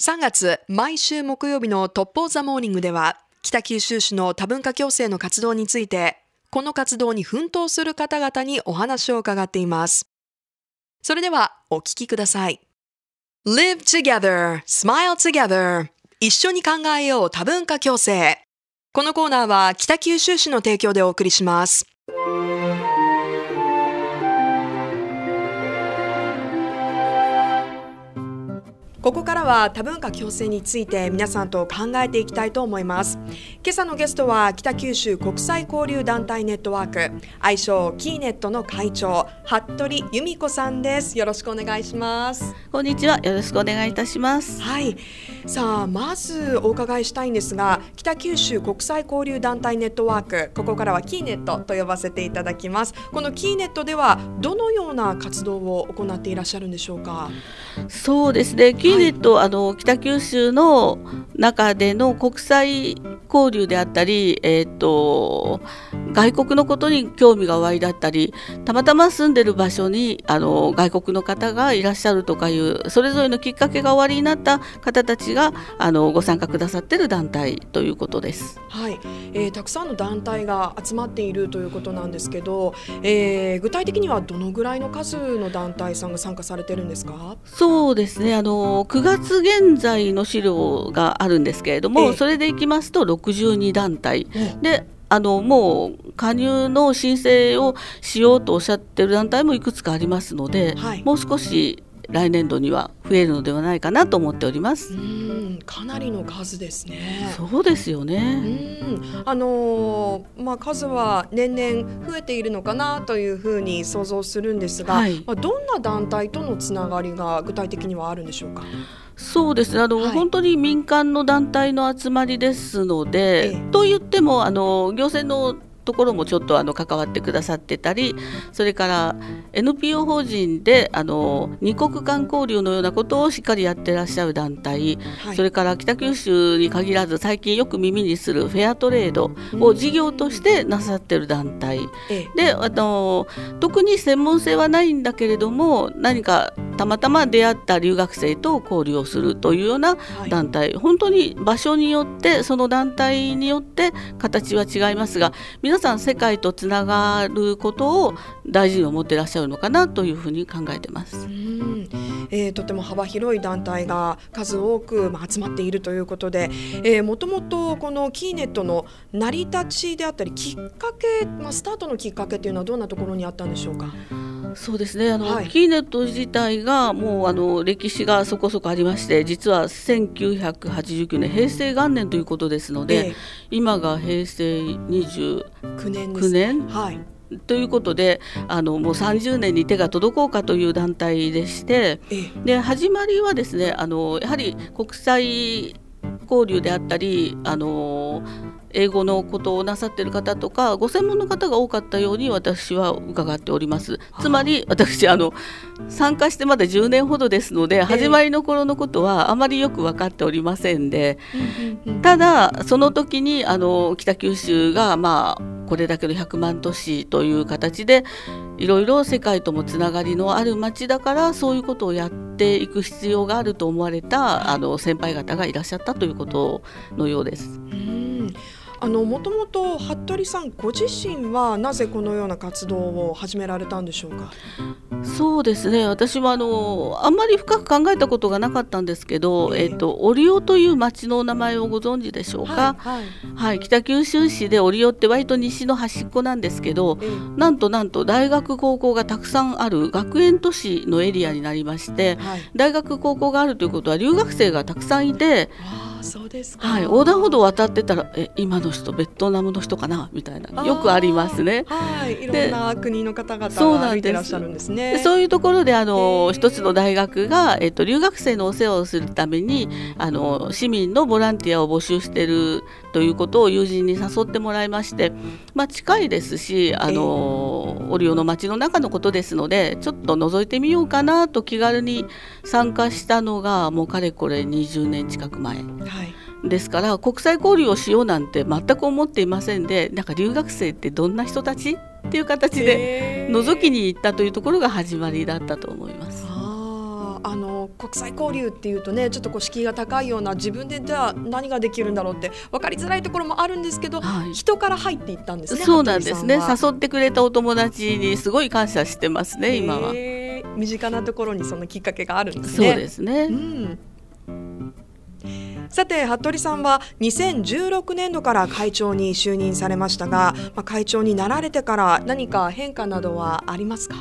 3月、毎週木曜日のトップオーザモーニングでは、北九州市の多文化共生の活動について、この活動に奮闘する方々にお話を伺っています。それでは、お聞きください。Live together, smile together 一緒に考えよう多文化共生このコーナーは北九州市の提供でお送りします。ここからは多文化共生について皆さんと考えていきたいと思います。今朝のゲストは北九州国際交流団体ネットワーク愛称キーネットの会長服部由美子さんです。よろしくお願いします。こんにちは。よろしくお願いいたします。はい。さあまずお伺いしたいんですが北九州国際交流団体ネットワークここからはキーネットと呼ばせていただきますこのキーネットではどのような活動を行っていらっしゃるんでしょうか？そうですね。キーネット、あの北九州の中での国際交流であったり、えっ、と外国のことに興味がおありだったり、たまたま住んでる場所にあの外国の方がいらっしゃるとかいうそれぞれのきっかけがおありになった方たちがあのご参加くださってる団体ということです。はい、えーたくさんの団体が集まっているということなんですけど、えー具体的にはどのぐらいの数の団体さんが参加されてるんですか？そうですね。あの9月現在の資料があるんですけれども、ええ。それでいきますと62団体。であのもう加入の申請をしようとおっしゃってる団体もいくつかありますので、はい。もう少し来年度には増えるのではないかなと思っておりまうす。ーん。かなりの数ですね。そうですようね。ーん。あのーまあ、数は年々増えているのかなというふうに想像するんですが、はい。まあ、どんな団体とのつながりが具体的にはあるんでしょうか？そうですね。あの、はい。本当に民間の団体の集まりですので、ええ。と言ってもあの行政のところもちょっとあの関わってくださってたりそれから NPO 法人であの二国間交流のようなことをしっかりやってらっしゃる団体、はい。それから北九州に限らず最近よく耳にするフェアトレードを事業としてなさってる団体、ええ。であの特に専門性はないんだけれども何かたまたま出会った留学生と交流をするというようなはい。団体、本当に場所によってその団体によって形は違いますが皆さん世界とつながることを大事に思ってらっしゃるのかなというふうに考えてます。うんえーとても幅広い団体が数多くま集まっているということで、えもともとこのキーネットの成り立ちであったりきっかけ、まあ、スタートのきっかけというのはどんなところにあったんでしょうか？そうですね。あの、はい。キーネット自体がもうあの歴史がそこそこありまして実は1989年平成元年ということですので、え今が平成29 9年。です、年はい、ということであのもう30年に手が届こうかという団体でしてええ。で始まりはですねあのやはり国際交流であったりあの英語のことをなさっている方とかご専門の方が多かったように私は伺っております。つまり私あの参加してまだ10年ほどですので始まりの頃のことはあまりよく分かっておりませんで。ただその時にあの北九州がまあこれだけの100万都市という形でいろいろ世界ともつながりのある町だからそういうことをやっていく必要があると思われたあの先輩方がいらっしゃったということのようです。うんあのもともと服部さんご自身はなぜこのような活動を始められたんでしょうか？そうですね。私はあのあんまり深く考えたことがなかったんですけど、ええ。えっと、オリオという町の名前をご存知でしょうか、はいはい。はい、北九州市でオリオって割と西の端っこなんですけどえなんとなんと大学高校がたくさんある学園都市のエリアになりましてえはい、大学高校があるということは留学生がたくさんいて、そうですか。はい、横断歩道を渡ってたらえ今の人ベトナムの人かな？みたいなよくありますね。はい、いろでんな国の方々が歩いてらっしゃるんですね。でそういうところであの、一つの大学が、えっと、留学生のお世話をするためにあの市民のボランティアを募集しているということを友人に誘ってもらいまして、まあ、近いですしあの、オリオの町の中のことですのでちょっと覗いてみようかなと気軽に参加したのがもうかれこれ20年近く前。はい。ですから国際交流をしようなんて全く思っていませんでなんか留学生ってどんな人たち？っていう形で覗きに行ったというところが始まりだったと思います。国際交流っていうとねちょっとこう敷居が高いような自分でじゃあ何ができるんだろうって分かりづらいところもあるんですけど、はい、人から入っていったんですねそうなんですね。誘ってくれたお友達にすごい感謝してますね今は。身近なところにそのきっかけがあるんですね。そうですね、うん。さて服部さんは2016年度から会長に就任されましたが、まあ、会長になられてから何か変化などはありますか？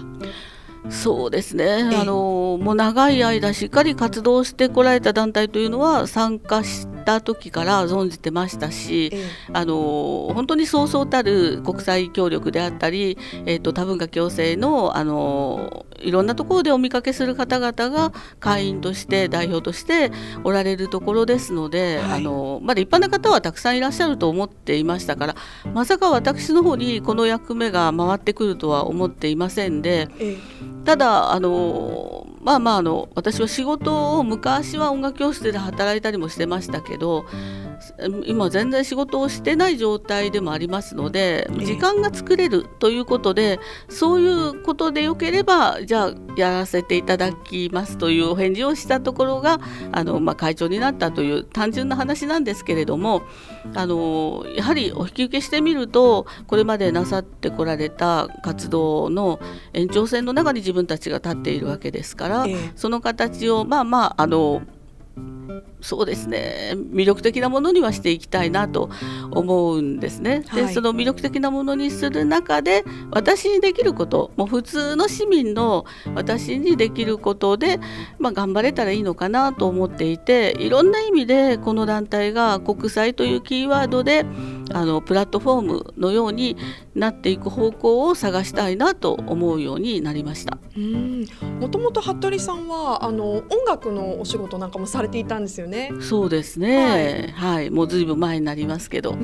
そうですね、あのもう長い間しっかり活動してこられた団体というのは参加した時から存じてましたし、あの本当にそうそうたる国際協力であったり、えーと、多文化共生のあのいろんなところでお見かけする方々が会員として代表としておられるところですので、はい、あのまだ一般の方はたくさんいらっしゃると思っていましたからまさか私の方にこの役目が回ってくるとは思っていませんで。ただあのまあまああの私は仕事を昔は音楽教室で働いたりもしてましたけど今全然仕事をしてない状態でもありますので時間が作れるということでそういうことでよければじゃあやらせていただきますというお返事をしたところがあの、まあ、会長になったという単純な話なんですけれどもあのやはりお引き受けしてみるとこれまでなさってこられた活動の延長線の中に自分たちが立っているわけですから、その形をまあまああのそうですね魅力的なものにはしていきたいなと思うんですね。で、はい、その魅力的なものにする中で私にできることもう普通の市民の私にできることで、まあ、頑張れたらいいのかなと思っていていろんな意味でこの団体が国際というキーワードであのプラットフォームのようになっていく方向を探したいなと思うようになりました。もともと服部さんはあの音楽のお仕事なんかもされていたんですよね。そうですね。はい、はい、もうずいぶん前になりますけど。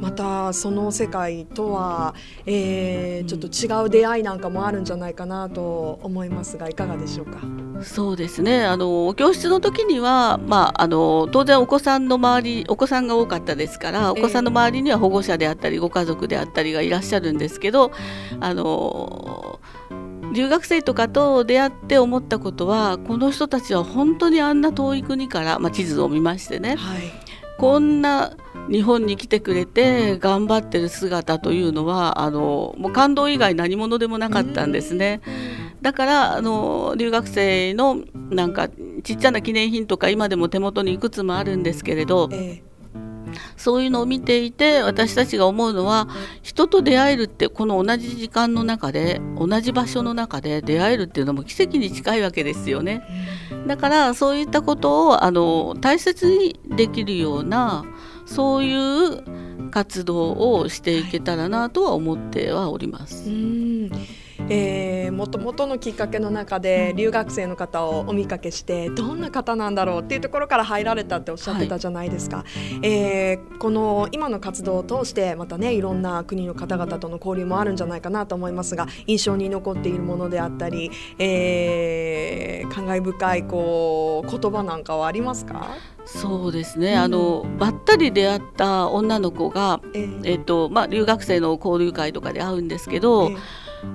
またその世界とは、えー、ちょっと違う出会いなんかもあるんじゃないかなと思いますがいかがでしょうか？そうですね。あの教室の時にはまああの当然お子さんの周りお子さんが多かったですからお子さんの周りには保護者であったりご家族であったりがいらっしゃるんですけどあの留学生とかと出会って思ったことはこの人たちは本当にあんな遠い国から、まあ、地図を見ましてね、はい、こんな日本に来てくれて頑張ってる姿というのはあのもう感動以外何者でもなかったんですね。だからあの留学生のなんかちっちゃな記念品とか今でも手元にいくつもあるんですけれど。ええそういうのを見ていて私たちが思うのは人と出会えるってこの同じ時間の中で同じ場所の中で出会えるっていうのも奇跡に近いわけですよね。だからそういったことをあの大切にできるようなそういう活動をしていけたらなとは思ってはおります。はいえー、もともとのきっかけの中で留学生の方をお見かけしてどんな方なんだろうっていうところから入られたっておっしゃってたじゃないですか、はい、えー、この今の活動を通してまたねいろんな国の方々との交流もあるんじゃないかなと思いますが印象に残っているものであったり、えー、感慨深いこう言葉なんかはありますか？そうですね、うん、あのばったり出会った女の子が、えー、えーとまあ、留学生の交流会とかで会うんですけど、えー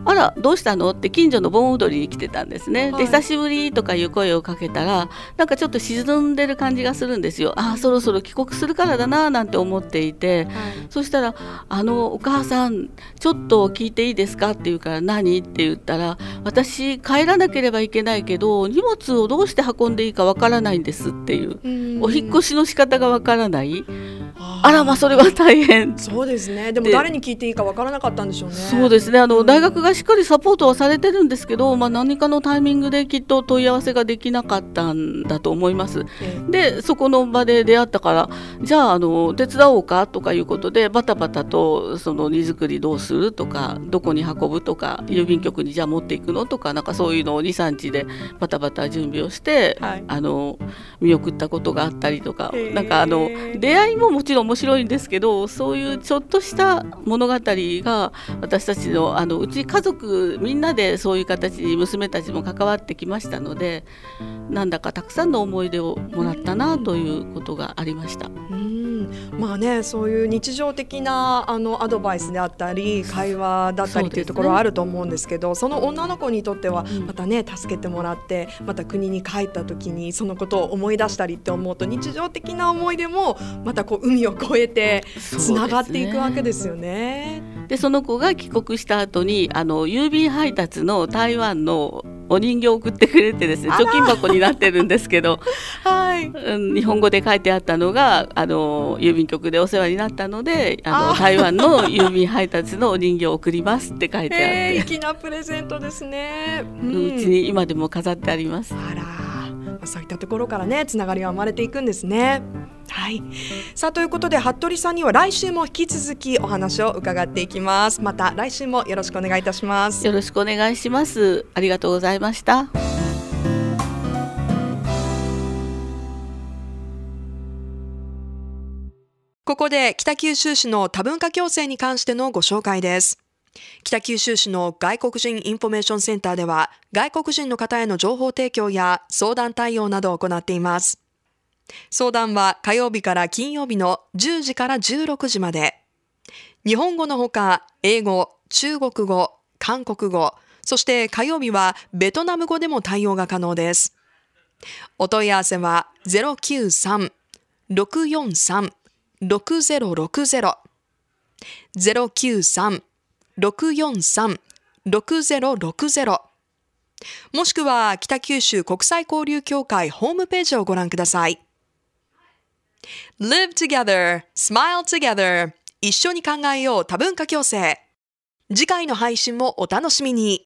あらどうしたの？って近所の盆踊りに来てたんですね、はい、で久しぶりとかいう声をかけたらなんかちょっと沈んでる感じがするんですよ。ああそろそろ帰国するからだななんて思っていて、はい、そしたら「あのお母さんちょっと聞いていいですか?」って言うから「何?」って言ったら「私帰らなければいけないけど荷物をどうして運んでいいかわからないんです」っていう。お引越しの仕方がわからない。あらまあそれは大変。そうですね。でも誰に聞いていいかわからなかったんでしょうね。そうですね。あの、うん、大学がしっかりサポートはされてるんですけど、まあ、何かのタイミングできっと問い合わせができなかったんだと思います、でそこの場で出会ったからじゃああの手伝おうかとかいうことでバタバタとその荷造りどうするとかどこに運ぶとか郵便局にじゃあ持っていくのとかなんかそういうのを23日でバタバタ準備をして、はい、あの見送ったことがあったりとかなんかあの出会いももちろん面白いんですけどそういうちょっとした物語が私たちのあのうち家族みんなでそういう形に娘たちも関わってきましたのでなんだかたくさんの思い出をもらったなということがありました。うん。まあねそういう日常的なあのアドバイスであったり会話だったりというところはあると思うんですけどその女の子にとってはまたね助けてもらってまた国に帰った時にそのことを思い出したりって思うと日常的な思い出もまたこう海を越えてつながっていくわけですよね。でその子が帰国した後にあの郵便配達の台湾のお人形を送ってくれてですね貯金箱になってるんですけど、はい、日本語で書いてあったのがあの郵便局でお世話になったのであの台湾の郵便配達のお人形を送りますって書いてあって、粋なプレゼントですね、うん、うちに今でも飾ってあります。あらそういったところからねつながりが生まれていくんですね。はい、さあということで服部さんには来週も引き続きお話を伺っていきます。また来週もよろしくお願いいたします。よろしくお願いします。ありがとうございましたここで北九州市の多文化共生に関してのご紹介です北九州市の外国人インフォメーションセンターでは外国人の方への情報提供や相談対応などを行っています相談は火曜日から金曜日の10時から16時まで。日本語のほか、英語、中国語、韓国語、そして火曜日はベトナム語でも対応が可能です。お問い合わせは093-643 093-643-6060 093-643-6060もしくは北九州国際交流協会ホームページをご覧ください。Live together, smile together 一緒に考えよう多文化共生。次回の配信もお楽しみに。